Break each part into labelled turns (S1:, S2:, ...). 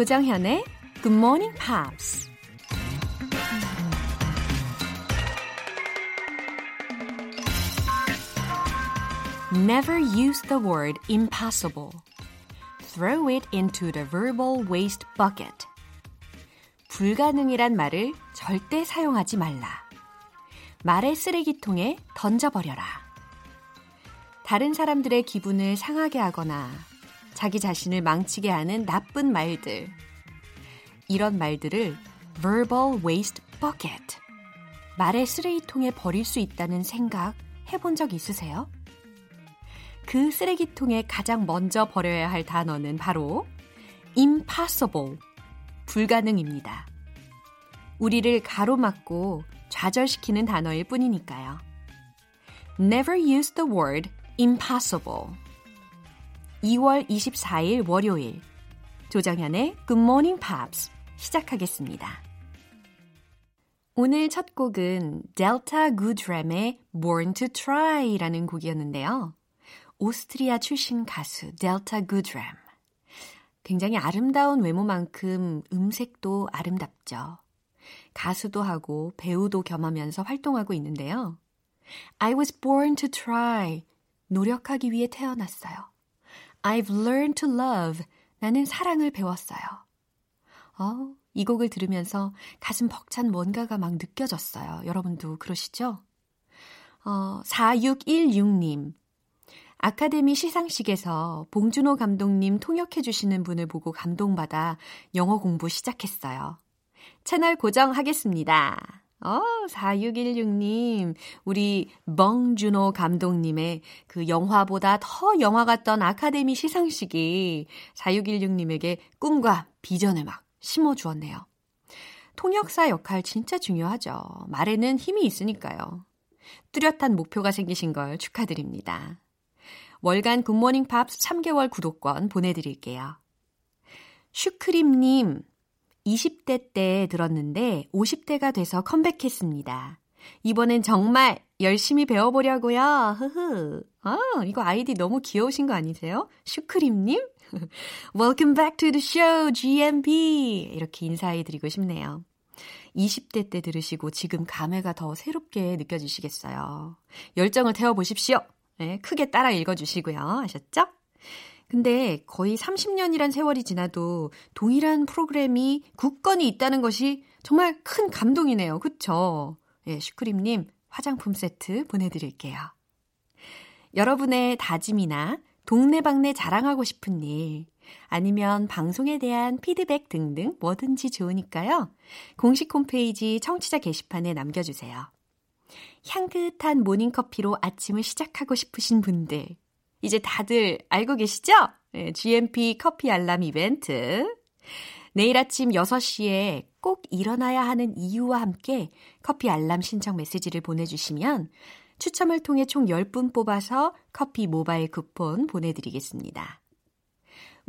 S1: 조정현의 Good Morning Pops. Never use the word impossible. Throw it into the verbal waste bucket. 불가능이란 말을 절대 사용하지 말라. 말의 쓰레기통에 던져버려라. 다른 사람들의 기분을 상하게 하거나 자기 자신을 망치게 하는 나쁜 말들. 이런 말들을 verbal waste bucket. 말의 쓰레기통에 버릴 수 있다는 생각 해본 적 있으세요? 그 쓰레기통에 가장 먼저 버려야 할 단어는 바로 impossible. 불가능입니다. 우리를 가로막고 좌절시키는 단어일 뿐이니까요. Never use the word impossible. 2월 24일 월요일 조정현의 Good Morning Pops 시작하겠습니다. 오늘 첫 곡은 델타 구드램의 Born to Try라는 곡이었는데요. 오스트리아 출신 가수 델타 구드램. 굉장히 아름다운 외모만큼 음색도 아름답죠. 가수도 하고 배우도 겸하면서 활동하고 있는데요. I was born to try. 노력하기 위해 태어났어요. I've learned to love. 나는 사랑을 배웠어요. 어, 이 곡을 들으면서 가슴 벅찬 뭔가가 막 느껴졌어요. 여러분도 그러시죠? 어, 4616님. 아카데미 시상식에서 봉준호 감독님 통역해 주시는 분을 보고 감동받아 영어 공부 시작했어요. 채널 고정하겠습니다. 어, 4616님, 우리 봉준호 감독님의 그 영화보다 더 영화 같던 아카데미 시상식이 4616님에게 꿈과 비전을 막 심어주었네요. 통역사 역할 진짜 중요하죠. 말에는 힘이 있으니까요. 뚜렷한 목표가 생기신 걸 축하드립니다. 월간 굿모닝 팝스 3개월 구독권 보내드릴게요. 슈크림님, 20대 때 들었는데 50대가 돼서 컴백했습니다. 이번엔 정말 열심히 배워보려고요. 흐흐. 아, 이거 아이디 너무 귀여우신 거 아니세요? 슈크림님? Welcome back to the show, GMP. 이렇게 인사해드리고 싶네요. 20대 때 들으시고 지금 감회가 더 새롭게 느껴지시겠어요. 열정을 태워보십시오. 네, 크게 따라 읽어주시고요. 아셨죠? 근데 거의 30년이란 세월이 지나도 동일한 프로그램이 굳건히 있다는 것이 정말 큰 감동이네요. 그쵸? 예, 슈크림님 화장품 세트 보내드릴게요. 여러분의 다짐이나 동네방네 자랑하고 싶은 일, 아니면 방송에 대한 피드백 등등 뭐든지 좋으니까요. 공식 홈페이지 청취자 게시판에 남겨주세요. 향긋한 모닝커피로 아침을 시작하고 싶으신 분들, 이제 다들 알고 계시죠? 네, GMP 커피 알람 이벤트. 내일 아침 6시에 꼭 일어나야 하는 이유와 함께 커피 알람 신청 메시지를 보내주시면 추첨을 통해 총 10분 뽑아서 커피 모바일 쿠폰 보내드리겠습니다.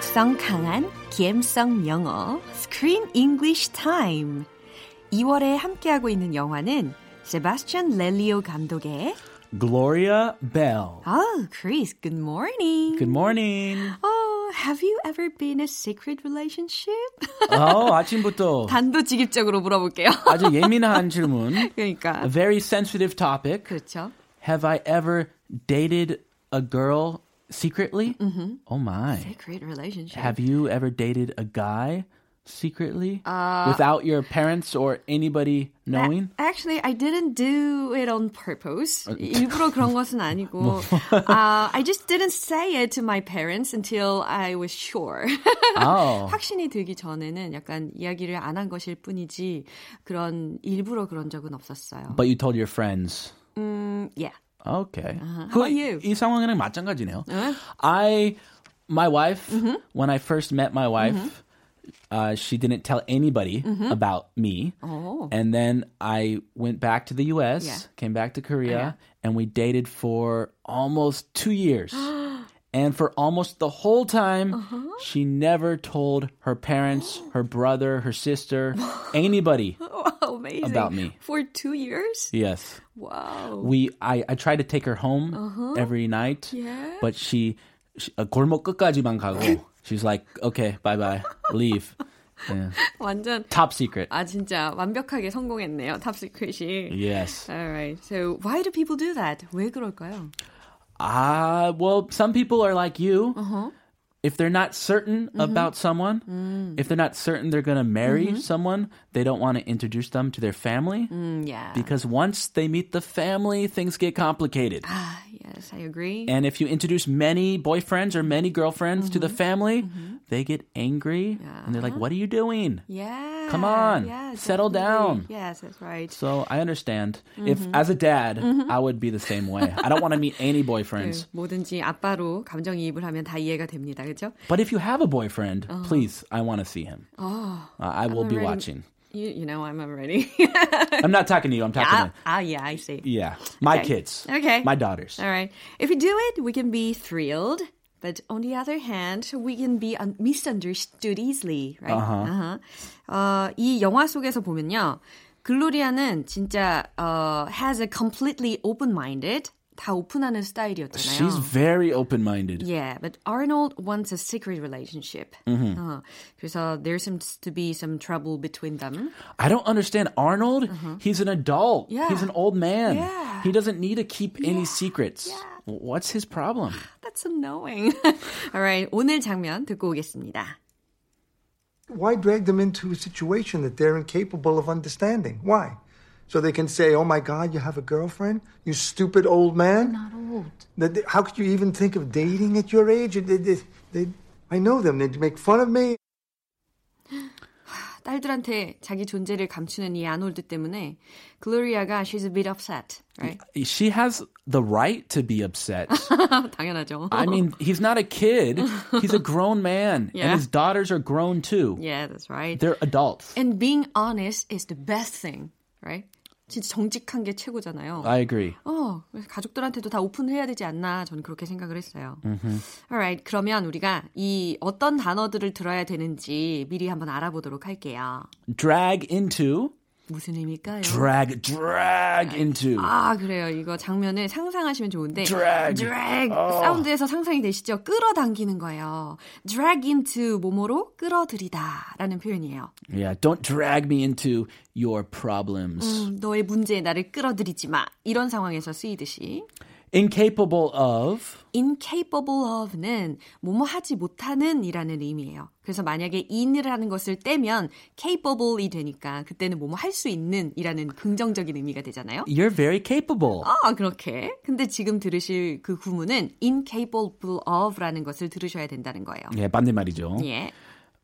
S1: 중독성 강한 기엠성 영어 Screen English Time 2월에 함께하고 있는 영화는 세바스찬 렐리오 감독의
S2: Gloria Bell.
S1: Oh, Chris, good morning.
S2: Good morning.
S1: 어, have you ever been in a secret relationship?
S2: 어, 아침부터
S1: 단도직입적으로 물어볼게요.
S2: 아주 예민한 질문.
S1: 그러니까.
S2: A very sensitive topic.
S1: 그렇죠.
S2: Have I ever dated a girl secretly? Mm-hmm. Oh my.
S1: Secret relationship.
S2: Have you ever dated a guy secretly without your parents or anybody knowing?
S1: Actually, I didn't do it on purpose. 일부러 그런 것은 아니고, uh, I just didn't say it to my parents until I was sure.
S2: Oh.
S1: 확신이 들기 전에는 약간 이야기를 안 한 것일 뿐이지 그런 일부러 그런 적은 없었어요.
S2: But you told your friends.
S1: 음, yeah.
S2: Okay.
S1: How
S2: 그,
S1: about you?
S2: 이 상황이랑 마찬가지네요. I, my wife,
S1: Mm-hmm.
S2: when I first met my wife, uh, she didn't tell anybody
S1: Mm-hmm.
S2: about me.
S1: Oh.
S2: And then I went back to the US,
S1: Yeah.
S2: came back to Korea, and we dated for almost two years. and for almost the whole time,
S1: Uh-huh.
S2: she never told her parents, her brother, her sister, anybody.
S1: Wow, amazing.
S2: About me.
S1: For two years?
S2: Yes.
S1: Wow.
S2: we I, I tried to take her home every night
S1: Uh-huh. Yeah.
S2: but she, she 어, 골목 끝까지만 가고 she's like okay bye bye leave yeah.
S1: 완전
S2: top secret
S1: 아 진짜 완벽하게 성공했네요. 탑시크릿이.
S2: yes
S1: Alright. So why do people do that? 왜 그럴까요?
S2: Ah well some people are like you. Uh-huh. If they're not certain mm-hmm. about someone mm. if they're not certain they're gonna marry mm-hmm. someone they don't want to introduce them to their family
S1: 음, yeah.
S2: because once they meet the family things get complicated.
S1: 아, yes, I agree.
S2: And if you introduce many boyfriends or many girlfriends to the family, they get angry and they're like, "What are you doing?"
S1: yeah.
S2: Come on,
S1: Yeah,
S2: settle
S1: definitely.
S2: down.
S1: Yes, that's right.
S2: So I understand. If as a dad, I would be the same way. I don't want to meet any boyfriends.
S1: 그, 뭐든지 아빠로 감정이입을 하면 다 이해가 됩니다. 그렇죠?
S2: But if you have a boyfriend, please, I want to see him. Uh, I will be
S1: already-
S2: watching.
S1: You, you know I'm already.
S2: I'm not talking to you. I'm talking
S1: ah,
S2: to
S1: ah, yeah, I see.
S2: yeah, my
S1: Okay.
S2: kids,
S1: Okay.
S2: my daughters.
S1: All right. If we do it, we can be thrilled. But on the other hand, we can be un- misunderstood easily, right? Uh-huh. 어, 이 영화 속에서 보면요. 글로리아는 진짜 어, has a completely open-minded, 다 오픈하는 스타일이었잖아요.
S2: She's very open-minded.
S1: Yeah, but Arnold wants a secret relationship. 어, 그래서 there seems to be some trouble between them.
S2: I don't understand Arnold. He's an adult.
S1: Uh-huh. Yeah.
S2: He's an old man.
S1: Yeah.
S2: He doesn't need to keep any secrets. What's his problem?
S1: That's annoying. All right, 오늘 장면 듣고 오겠습니다.
S3: Why drag them into a situation that they're incapable of understanding? Why? So they can say, "Oh my God, you have a girlfriend, you stupid old man."
S4: Not old.
S3: That- How could you even think of dating at your age? They, they, they, I know them. They'd make fun of me.
S1: 딸들한테 자기 존재를 감추는 이 아놀드 때문에 글로리아가 she's a bit upset, right?
S2: She has the right to be upset.
S1: 당연하죠.
S2: I mean, he's not a kid. He's a grown man.
S1: Yeah.
S2: And his daughters are grown too.
S1: yeah, that's right.
S2: They're adults.
S1: And being honest is the best thing, right? 진짜 정직한 게 최고잖아요.
S2: I agree.
S1: 어, 가족들한테도 다 오픈해야 되지 않나 저는 그렇게 생각을 했어요. Alright, 그러면 우리가 이 어떤 단어들을 들어야 되는지 미리 한번 알아보도록 할게요.
S2: Drag into,
S1: 무슨 의미일까요?
S2: drag, drag into.
S1: 아, 그래요. 이거 장면을 상상하시면 좋은데.
S2: Drag.
S1: drag. 사운드에서 상상이 되시죠? 끌어당기는 거예요. drag into 뭐뭐로 끌어들이다 라는 표현이에요.
S2: Yeah, don't drag me into your problems.
S1: 음, 너의 문제에 나를 끌어들이지 마. 이런 상황에서 쓰이듯이.
S2: Incapable of,
S1: incapable of는 뭐뭐 하지 못하는 이라는 의미예요. 그래서 만약에 in이라는 것을 떼면 capable이 되니까 그때는 뭐뭐 할 수 있는 이라는 긍정적인 의미가 되잖아요.
S2: you're very capable.
S1: 아, 그렇게. 근데 지금 들으실 그 구문은 incapable of라는 것을 들으셔야 된다는 거예요.
S2: 예, 반대말이죠.
S1: 예.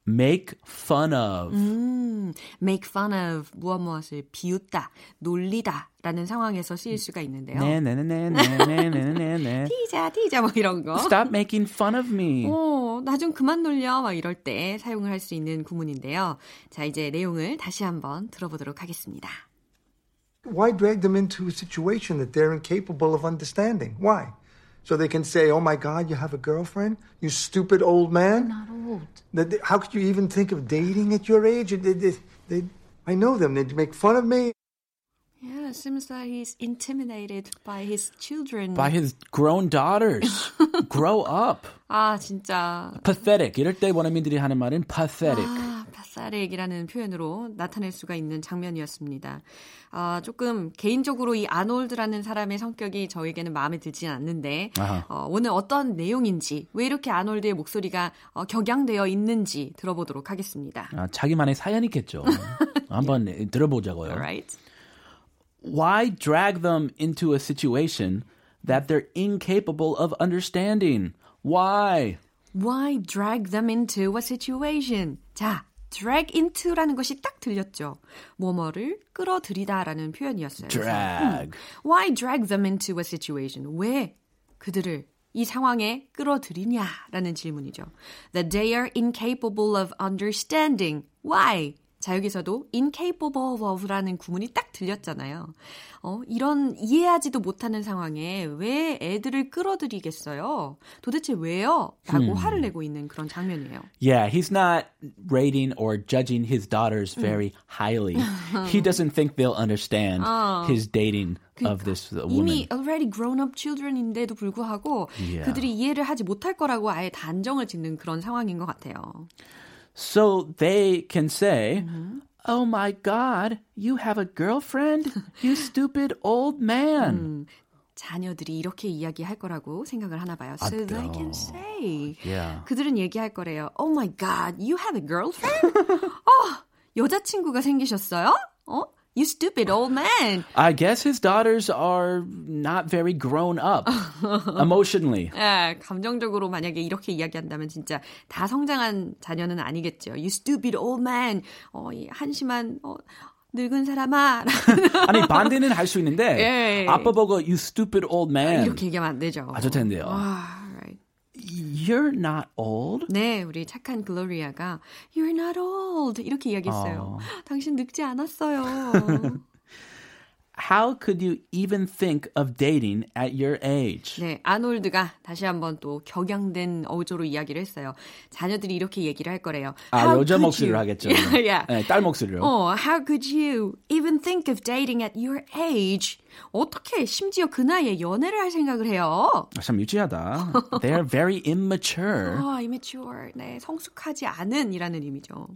S2: Make fun of.
S1: 음, make fun of 무엇 무엇을 비웃다, 놀리다 라는 상황에서 쓰일 수가 있는데요.
S2: 네, 네, 네, 네, 네, 네, 네, 네, 네.
S1: 티자, 티자 뭐 이런 거.
S2: Stop making fun of me.
S1: 어, 나 좀 그만 놀려. 막 이럴 때 사용을 할 수 있는 구문인데요. 자, 이제 내용을 다시 한번 들어보도록 하겠습니다.
S3: Why drag them into a situation that they're incapable of understanding? Why? So they can say, "Oh my God, you have a girlfriend, you stupid old man."
S4: Not old.
S3: That- How could you even think of dating at your age? They, they, they, I know them. They'd make fun of me.
S1: Yeah, Yeah, seems that he's intimidated by his children.
S2: By his grown daughters. Grow up.
S1: 아, 진짜.
S2: Pathetic. 이럴 때 원어민들이 하는 말은 pathetic.
S1: 아, Pathetic이라는 표현으로 나타낼 수가 있는 장면이었습니다. 아, 조금 개인적으로 이 아놀드라는 사람의 성격이 저에게는 마음에 들지 않는데 어, 오늘 어떤 내용인지 왜 이렇게 아놀드의 목소리가 어, 격양되어 있는지 들어보도록 하겠습니다.
S2: 아, 자기만의 사연이 있겠죠. 한번 yeah. 들어보자고요.
S1: Alright.
S2: Why drag them into a situation that they're incapable of understanding? Why?
S1: Why drag them into a situation? 자, drag into라는 것이 딱 들렸죠. 뭐뭐를 끌어들이다라는 표현이었어요.
S2: drag.
S1: 음, why drag them into a situation? 왜 그들을 이 상황에 끌어들이냐라는 질문이죠. That they are incapable of understanding. Why? 자, 여기서도 incapable of라는 구문이 딱 들렸잖아요. 어, 이런 이해하지도 못하는 상황에 왜 애들을 끌어들이겠어요? 도대체 왜요? 라고 hmm. 화를 내고 있는 그런 장면이에요.
S2: Yeah, he's not rating or judging his daughters very highly. he doesn't think they'll understand 어. his dating of this woman.
S1: 이미 already grown up children인데도 불구하고 yeah. 그들이 이해를 하지 못할 거라고 아예 단정을 짓는 그런 상황인 것 같아요.
S2: So they can say, mm-hmm. Oh my God, you have a girlfriend? You stupid old man. 음,
S1: 자녀들이 이렇게 이야기할 거라고 생각을 하나 봐요. So they can say. Yeah. 그들은 얘기할 거래요. Oh my God, you have a girlfriend? 어, 여자친구가 생기셨어요? 어? You stupid old man.
S2: I guess his daughters are not very grown up emotionally.
S1: 예, 감정적으로 만약에 이렇게 이야기한다면 진짜 다 성장한 자녀는 아니겠죠. You stupid old man. 어, 이 한심한 어, 늙은 사람아.
S2: 아니 반대는 할 수 있는데 예. 아빠 보고 you stupid old man.
S1: 이렇게 얘기하면 안 되죠.
S2: 아 좋텐데요. 와. You're not old.
S1: 네, 우리 착한 글로리아가 You're not old 이렇게 이야기했어요. 어. 당신 늙지 않았어요.
S2: How could you even think of dating at your age?
S1: 네, 아놀드가 다시 한번 또 격양된 어조로 이야기를 했어요. 자녀들이 이렇게 얘기를 할 거래요.
S2: 아, 여자 목소리로 하겠죠. yeah. 네, 딸 목소리로.
S1: 어, how could you even think of dating at your age? 어떻게 심지어 그 나이에 연애를 할 생각을 해요?
S2: 참 유치하다. They are very immature.
S1: 어, immature. 네, 성숙하지 않은이라는 의미죠.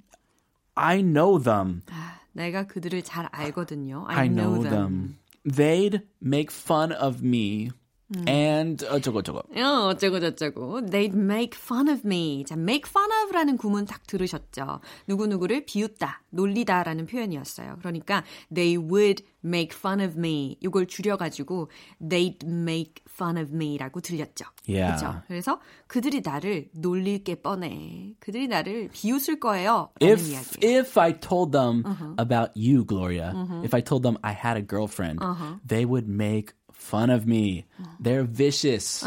S2: I know them.
S1: 내가 그들을 잘 알거든요. I,
S2: I know, know them. them. They'd make fun of me. 음. And 어쩌고 저쩌고.
S1: 어, 어쩌고 저쩌고. They'd make fun of me. 자, make fun of라는 구문 딱 들으셨죠? 누구누구를 비웃다, 놀리다라는 표현이었어요. 그러니까 they would make fun of me. 이걸 줄여가지고 they'd make fun of me라고 들렸죠.
S2: Yeah.
S1: 그렇죠? 그래서 그들이 나를 놀릴 게 뻔해. 그들이 나를 비웃을 거예요.
S2: If 이야기예요. if I told them uh-huh. about you, Gloria, uh-huh. if I told them I had a girlfriend, uh-huh. they would make fun of me. They're vicious.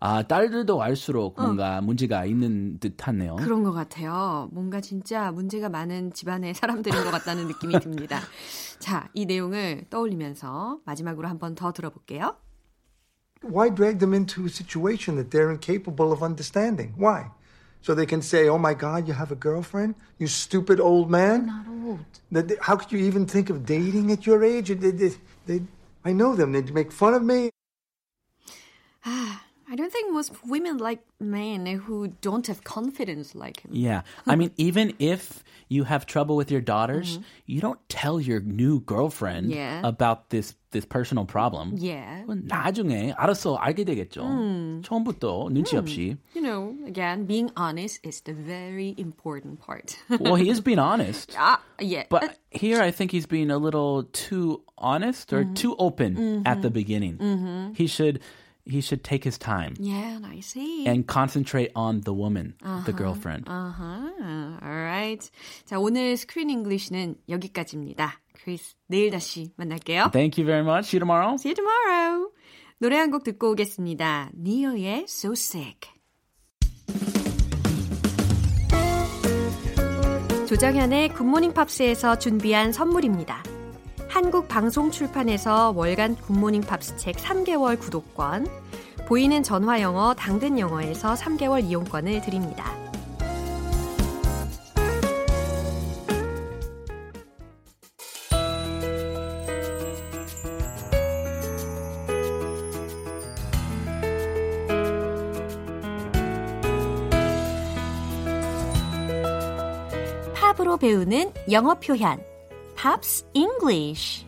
S2: 아, 딸들도 알수록 뭔가 어. 문제가 있는 듯하네요.
S1: 그런 것 같아요. 뭔가 진짜 문제가 많은 집안의 사람들인 것 같다는 느낌이 듭니다. 자, 이 내용을 떠올리면서 마지막으로 한 번 더 들어볼게요.
S3: Why drag them into a situation that they're incapable of understanding? Why? So they can say, "Oh my God, you have a girlfriend? You stupid old man."
S1: Not old.
S3: How could you even think of dating at your age? They, they, they, I know them. They'd make fun of me.
S1: Ah, I don't think most women like men who don't have confidence like him.
S2: Yeah. I mean, even if you have trouble with your daughters, mm-hmm. you don't tell your new girlfriend yeah. about this this personal problem.
S1: Yeah.
S2: 나중에 알아서 알게 되겠죠. 음. 처음부터 눈치 음. 없이.
S1: You know, again, being honest is the very important part.
S2: well, he is being honest.
S1: Ah, yeah.
S2: But here I think he's being a little too honest or mm-hmm. too open mm-hmm. at the beginning. Mm-hmm. He should he should take his time.
S1: Yeah, I see.
S2: And concentrate on the woman, uh-huh, the girlfriend.
S1: Uh-huh. Alright. 자, 오늘 Screen English는 여기까지입니다. 크리스, 내일 다시 만날게요.
S2: Thank you very much. See you tomorrow.
S1: See you tomorrow. 노래 한 곡 듣고 오겠습니다. 니요의 So Sick. 조정현의 굿모닝 팝스에서 준비한 선물입니다. 한국방송출판에서 월간 굿모닝 팝스 책 3개월 구독권, 보이는 전화영어 당근영어에서 3개월 이용권을 드립니다. 팝으로 배우는 영어 표현 Pops English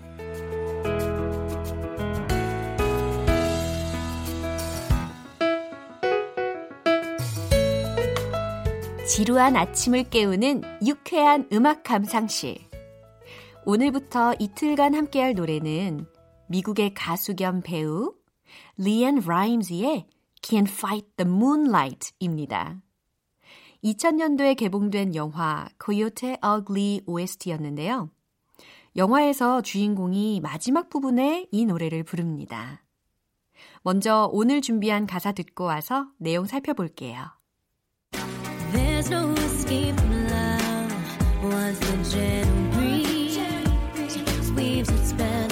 S1: 지루한 아침을 깨우는 유쾌한 음악 감상실 오늘부터 이틀간 함께할 노래는 미국의 가수 겸 배우 리앤 라임즈의 Can't Fight the Moonlight입니다. 2000년도에 개봉된 영화 Coyote Ugly OST였는데요. 영화에서 주인공이 마지막 부분에 이 노래를 부릅니다. 먼저 오늘 준비한 가사 듣고 와서 내용 살펴볼게요. There's no escape from love once the gentle breeze weaves its spell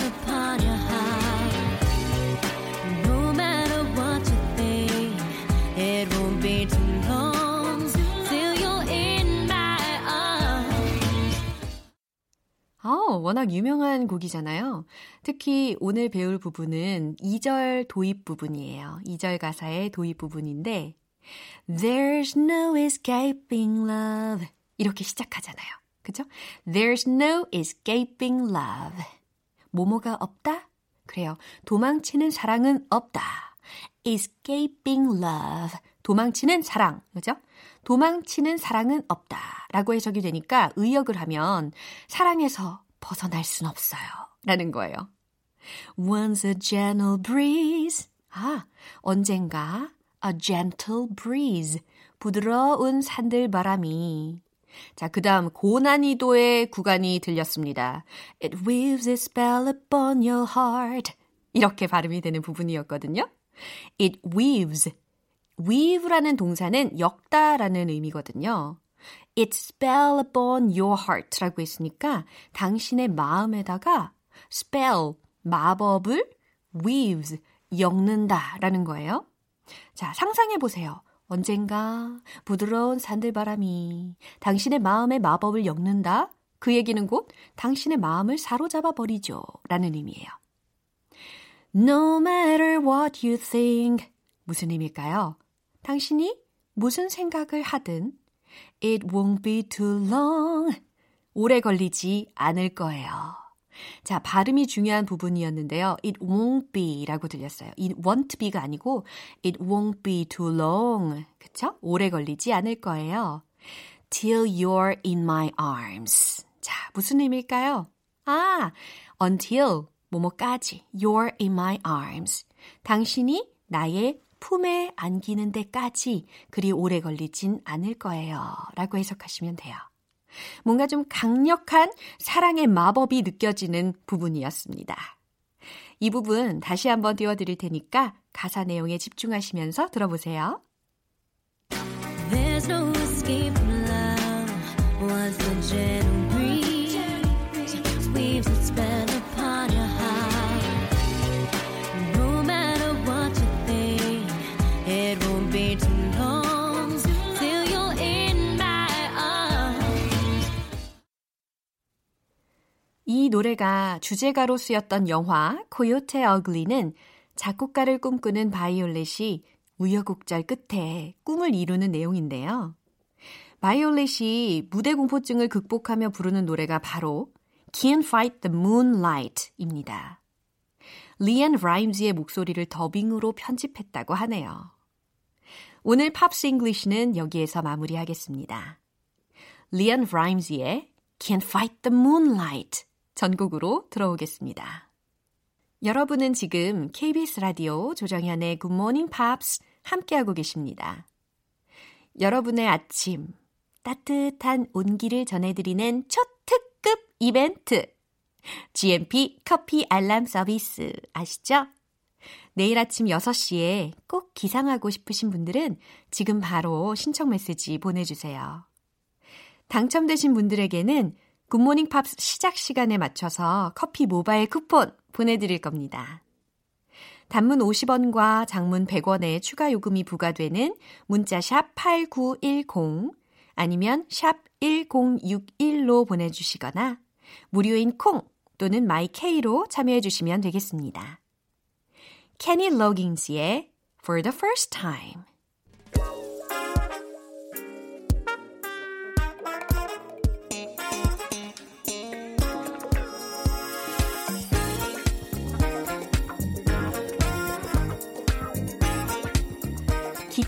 S1: 어, 워낙 유명한 곡이잖아요. 특히 오늘 배울 부분은 2절 도입 부분이에요. 2절 가사의 도입 부분인데 There's no escaping love. 이렇게 시작하잖아요. 그죠? There's no escaping love. 모모가 없다? 그래요. 도망치는 사랑은 없다. escaping love. 도망치는 사랑. 그죠? 도망치는 사랑은 없다. 라고 해석이 되니까 의역을 하면 사랑에서 벗어날 순 없어요. 라는 거예요. Once a gentle breeze. 아, 언젠가 a gentle breeze. 부드러운 산들바람이. 자, 그 다음 고난이도의 구간이 들렸습니다. It weaves a spell upon your heart. 이렇게 발음이 되는 부분이었거든요. It weaves. Weave라는 동사는 엮다라는 의미거든요. It spell upon your heart라고 했으니까 당신의 마음에다가 spell, 마법을 weaves, 엮는다라는 거예요. 자, 상상해 보세요. 언젠가 부드러운 산들바람이 당신의 마음의 마법을 엮는다. 그 얘기는 곧 당신의 마음을 사로잡아 버리죠. 라는 의미예요. No matter what you think. 무슨 의미일까요? 당신이 무슨 생각을 하든 it won't be too long. 오래 걸리지 않을 거예요. 자, 발음이 중요한 부분이었는데요. It won't be 라고 들렸어요. It won't be가 아니고 It won't be too long. 그쵸? 오래 걸리지 않을 거예요. Till you're in my arms. 자, 무슨 의미일까요? 아, until 뭐뭐까지 you're in my arms. 당신이 나의 품에 안기는 데까지 그리 오래 걸리진 않을 거예요. 라고 해석하시면 돼요. 뭔가 좀 강력한 사랑의 마법이 느껴지는 부분이었습니다. 이 부분 다시 한번 띄워드릴 테니까 가사 내용에 집중하시면서 들어보세요. There's no escape love once the gentle 이 노래가 주제가로 쓰였던 영화 코요테 어글리는 작곡가를 꿈꾸는 바이올렛이 우여곡절 끝에 꿈을 이루는 내용인데요. 바이올렛이 무대 공포증을 극복하며 부르는 노래가 바로 Can't Fight the Moonlight입니다. 리앤 라임즈의 목소리를 더빙으로 편집했다고 하네요. 오늘 Pops English는 여기에서 마무리하겠습니다. 리앤 라임즈의 Can't Fight the Moonlight 전곡으로 들어오겠습니다. 여러분은 지금 KBS 라디오 조정현의 Morning Pops 함께하고 계십니다. 여러분의 아침 따뜻한 온기를 전해드리는 첫 특급 이벤트 GMP 커피 알람 서비스 아시죠? 내일 아침 6시에 꼭 기상하고 싶으신 분들은 지금 바로 신청 메시지 보내주세요. 당첨되신 분들에게는 굿모닝 팝스 시작 시간에 맞춰서 커피 모바일 쿠폰 보내드릴 겁니다. 단문 50원과 장문 100원의 추가 요금이 부과되는 문자 샵 8910 아니면 샵 1061로 보내주시거나 무료인 콩 또는 마이케이로 참여해 주시면 되겠습니다. 케니 로긴스의 For the First Time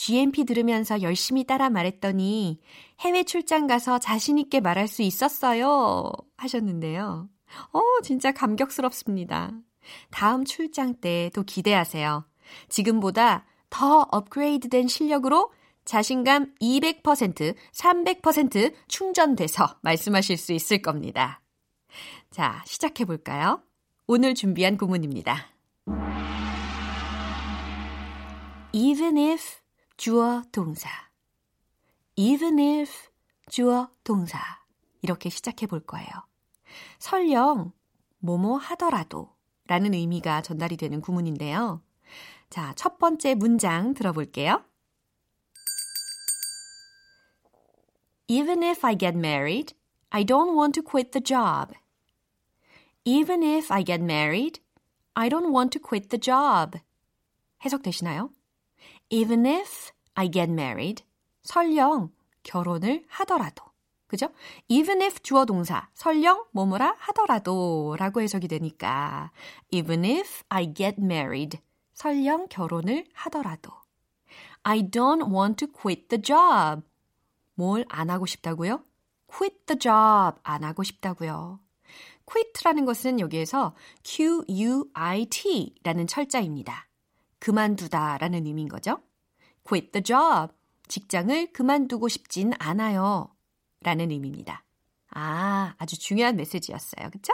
S1: GMP 들으면서 열심히 따라 말했더니 해외 출장 가서 자신있게 말할 수 있었어요. 하셨는데요. 어, 진짜 감격스럽습니다. 다음 출장 때 또 기대하세요. 지금보다 더 업그레이드 된 실력으로 자신감 200%, 300% 충전돼서 말씀하실 수 있을 겁니다. 자, 시작해 볼까요? 오늘 준비한 구문입니다. Even if 주어 동사 even if 주어 동사 이렇게 시작해 볼 거예요. 설령 뭐뭐 하더라도 라는 의미가 전달이 되는 구문인데요. 자, 첫 번째 문장 들어볼게요. Even if I get married, I don't want to quit the job. Even if I get married, I don't want to quit the job. 해석되시나요? Even if I get married, 설령 결혼을 하더라도. 그죠? even if 주어 동사, 설령 뭐뭐라 하더라도 라고 해석이 되니까 even if I get married, 설령 결혼을 하더라도. I don't want to quit the job. 뭘 안 하고 싶다고요? quit the job. 안 하고 싶다고요. quit라는 것은 여기에서 Q-U-I-T 라는 철자입니다. 그만두다 라는 의미인 거죠. quit the job. 직장을 그만두고 싶진 않아요. 라는 의미입니다. 아, 아주 중요한 메시지였어요. 그쵸?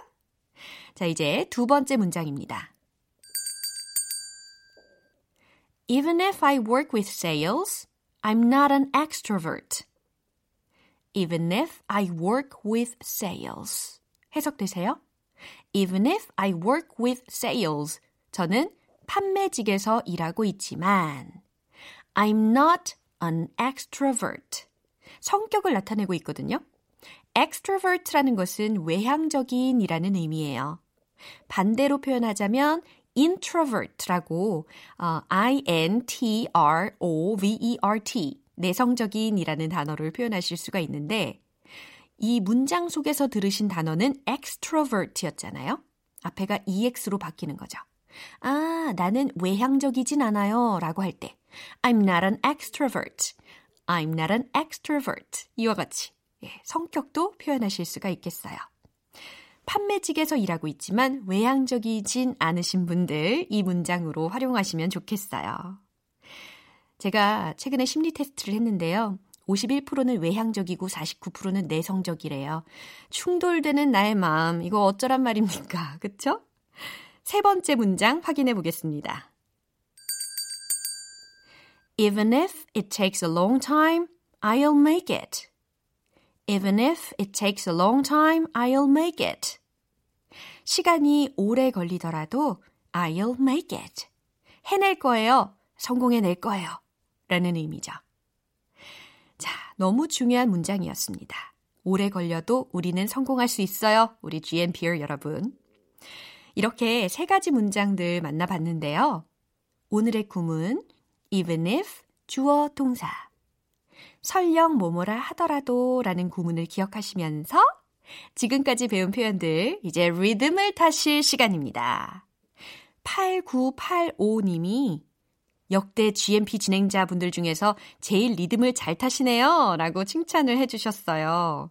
S1: 자, 이제 두 번째 문장입니다. Even if I work with sales, I'm not an extrovert. Even if I work with sales. 해석되세요? Even if I work with sales. 저는 판매직에서 일하고 있지만 I'm not an extrovert. 성격을 나타내고 있거든요. extrovert라는 것은 외향적인이라는 의미예요. 반대로 표현하자면 introvert라고 어, I-N-T-R-O-V-E-R-T 내성적인이라는 단어를 표현하실 수가 있는데 이 문장 속에서 들으신 단어는 extrovert였잖아요. 앞에가 EX로 바뀌는 거죠. 아, 나는 외향적이진 않아요. 라고 할 때, I'm not an extrovert. I'm not an extrovert. 이와 같이, 예, 성격도 표현하실 수가 있겠어요. 판매직에서 일하고 있지만 외향적이진 않으신 분들 이 문장으로 활용하시면 좋겠어요. 제가 최근에 심리 테스트를 했는데요. 51%는 외향적이고 49%는 내성적이래요. 충돌되는 나의 마음, 이거 어쩌란 말입니까? 그쵸? 세 번째 문장 확인해 보겠습니다. Even if it takes a long time, I'll make it. Even if it takes a long time, I'll make it. 시간이 오래 걸리더라도 I'll make it. 해낼 거예요. 성공해낼 거예요. 라는 의미죠. 자, 너무 중요한 문장이었습니다. 오래 걸려도 우리는 성공할 수 있어요. 우리 GMPR 여러분. 이렇게 세 가지 문장들 만나봤는데요. 오늘의 구문 even if 주어 동사 설령 뭐뭐라 하더라도 라는 구문을 기억하시면서 지금까지 배운 표현들 이제 리듬을 타실 시간입니다. 8985님이 역대 GMP 진행자분들 중에서 제일 리듬을 잘 타시네요 라고 칭찬을 해주셨어요.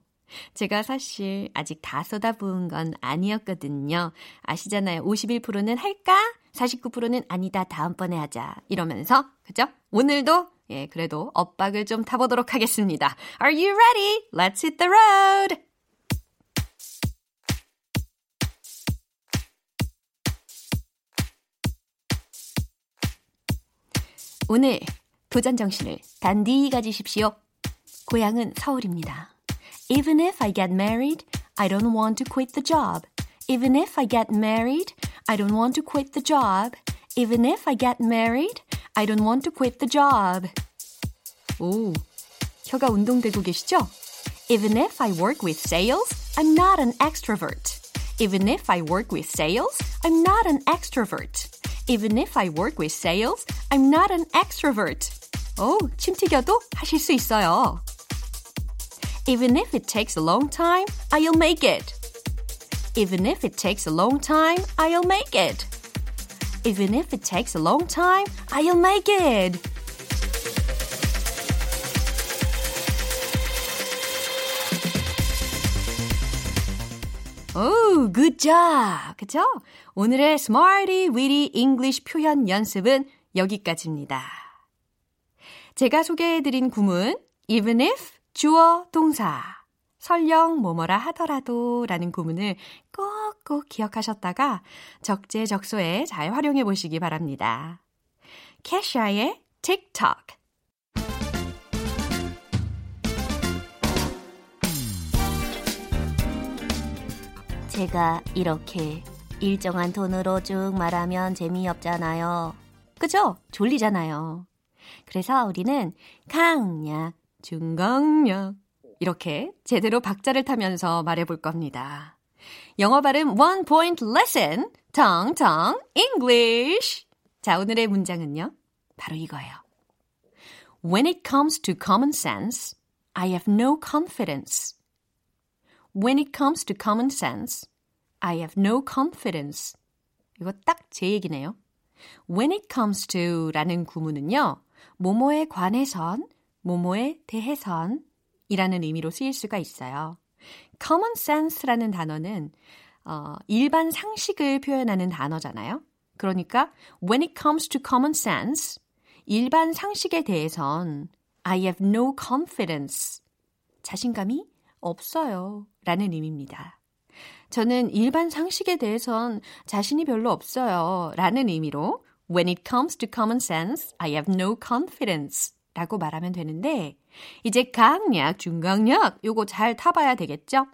S1: 제가 사실 아직 다 쏟아부은 건 아니었거든요. 아시잖아요. 51%는 할까? 49%는 아니다. 다음번에 하자. 이러면서, 그죠? 오늘도, 예, 그래도 엇박을 좀 타보도록 하겠습니다. Are you ready? Let's hit the road! 오늘 도전 정신을 단디 가지십시오. 고향은 서울입니다. Even if I get married, I don't want to quit the job. Even if I get married, I don't want to quit the job. Even if I get married, I don't want to quit the job. 오, 혀가 운동되고 계시죠? Even if I work with sales, I'm not an extrovert. Even if I work with sales, I'm not an extrovert. Even if I work with sales, I'm not an extrovert. 오, 침 튀겨도 하실 수 있어요. Even if it takes a long time, I'll make it. Even if it takes a long time, I'll make it. Even if it takes a long time, I'll make it. 오, good job. 그쵸? 오늘의 Smarty Weedy English 표현 연습은 여기까지입니다. 제가 소개해드린 구문, even if, 주어, 동사, 설령 뭐뭐라 하더라도 라는 구문을 꼭꼭 기억하셨다가 적재적소에 잘 활용해 보시기 바랍니다. 캐샤의 TikTok 제가 이렇게 일정한 톤으로 쭉 말하면 재미없잖아요. 그죠? 졸리잖아요. 그래서 우리는 강약, 중강약 이렇게 제대로 박자를 타면서 말해볼 겁니다. 영어 발음 one point lesson, 텅텅 English. 자, 오늘의 문장은요. 바로 이거예요. When it comes to common sense, I have no confidence. When it comes to common sense, I have no confidence. 이거 딱 제 얘기네요. When it comes to 라는 구문은요, 뭐뭐에 관해선, 뭐뭐에 대해선 이라는 의미로 쓰일 수가 있어요. common sense라는 단어는 어, 일반 상식을 표현하는 단어잖아요. 그러니까 when it comes to common sense, 일반 상식에 대해선 I have no confidence. 자신감이 없어요. 라는 의미입니다. 저는 일반 상식에 대해선 자신이 별로 없어요. 라는 의미로 When it comes to common sense, I have no confidence. 라고 말하면 되는데, 이제 강약, 중강약, 요거 잘 타봐야 되겠죠?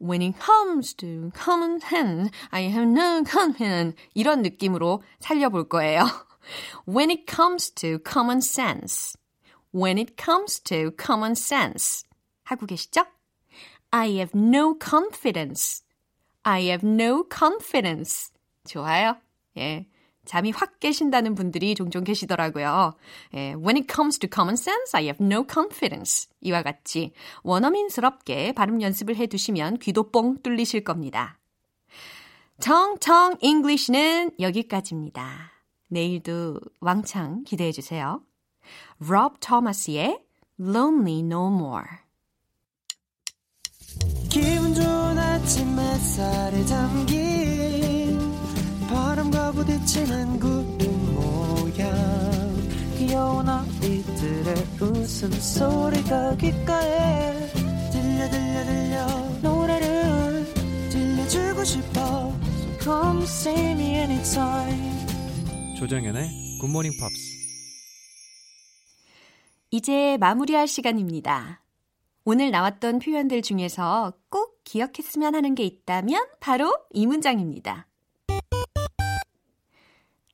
S1: When it comes to common sense, I have no confidence. 이런 느낌으로 살려볼 거예요. When it comes to common sense. When it comes to common sense. 하고 계시죠? I have no confidence. I have no confidence. 좋아요. 예. 잠이 확 깨신다는 분들이 종종 계시더라고요. 예, When it comes to common sense, I have no confidence. 이와 같이 원어민스럽게 발음 연습을 해두시면 귀도 뽕 뚫리실 겁니다. 청청 English는 여기까지입니다. 내일도 왕창 기대해 주세요. Rob Thomas의 Lonely No More
S4: 기분 좋은 아침 담긴 바람과 부딪히는 구름 모양. 귀여운 아이들의 웃음소리가 귓가에 들려 들려 들려. 노래를 들려주고 싶어. So come see me anytime.
S5: 조정연의 굿모닝 팝스
S1: 이제 마무리할 시간입니다. 오늘 나왔던 표현들 중에서 꼭 기억했으면 하는 게 있다면 바로 이 문장입니다.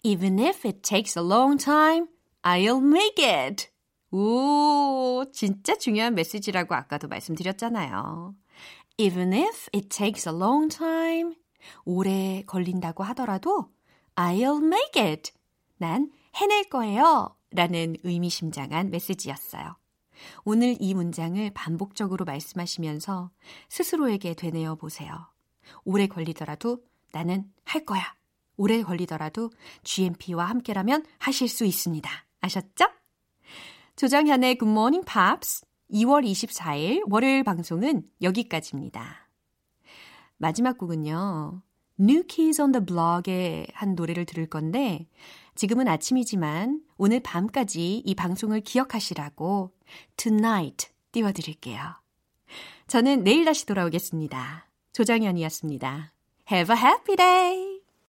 S1: Even if it takes a long time, I'll make it. 오, 진짜 중요한 메시지라고 아까도 말씀드렸잖아요. Even if it takes a long time, 오래 걸린다고 하더라도 I'll make it. 난 해낼 거예요. 라는 의미심장한 메시지였어요. 오늘 이 문장을 반복적으로 말씀하시면서 스스로에게 되뇌어 보세요. 오래 걸리더라도 나는 할 거야. 오래 걸리더라도 GMP와 함께라면 하실 수 있습니다. 아셨죠? 조정현의 Good Morning Pops 2월 24일 월요일 방송은 여기까지입니다. 마지막 곡은요. New Kids on the Block의 한 노래를 들을 건데 지금은 아침이지만 오늘 밤까지 이 방송을 기억하시라고 Tonight 띄워드릴게요. 저는 내일 다시 돌아오겠습니다. 조장현이었습니다. Have a happy day!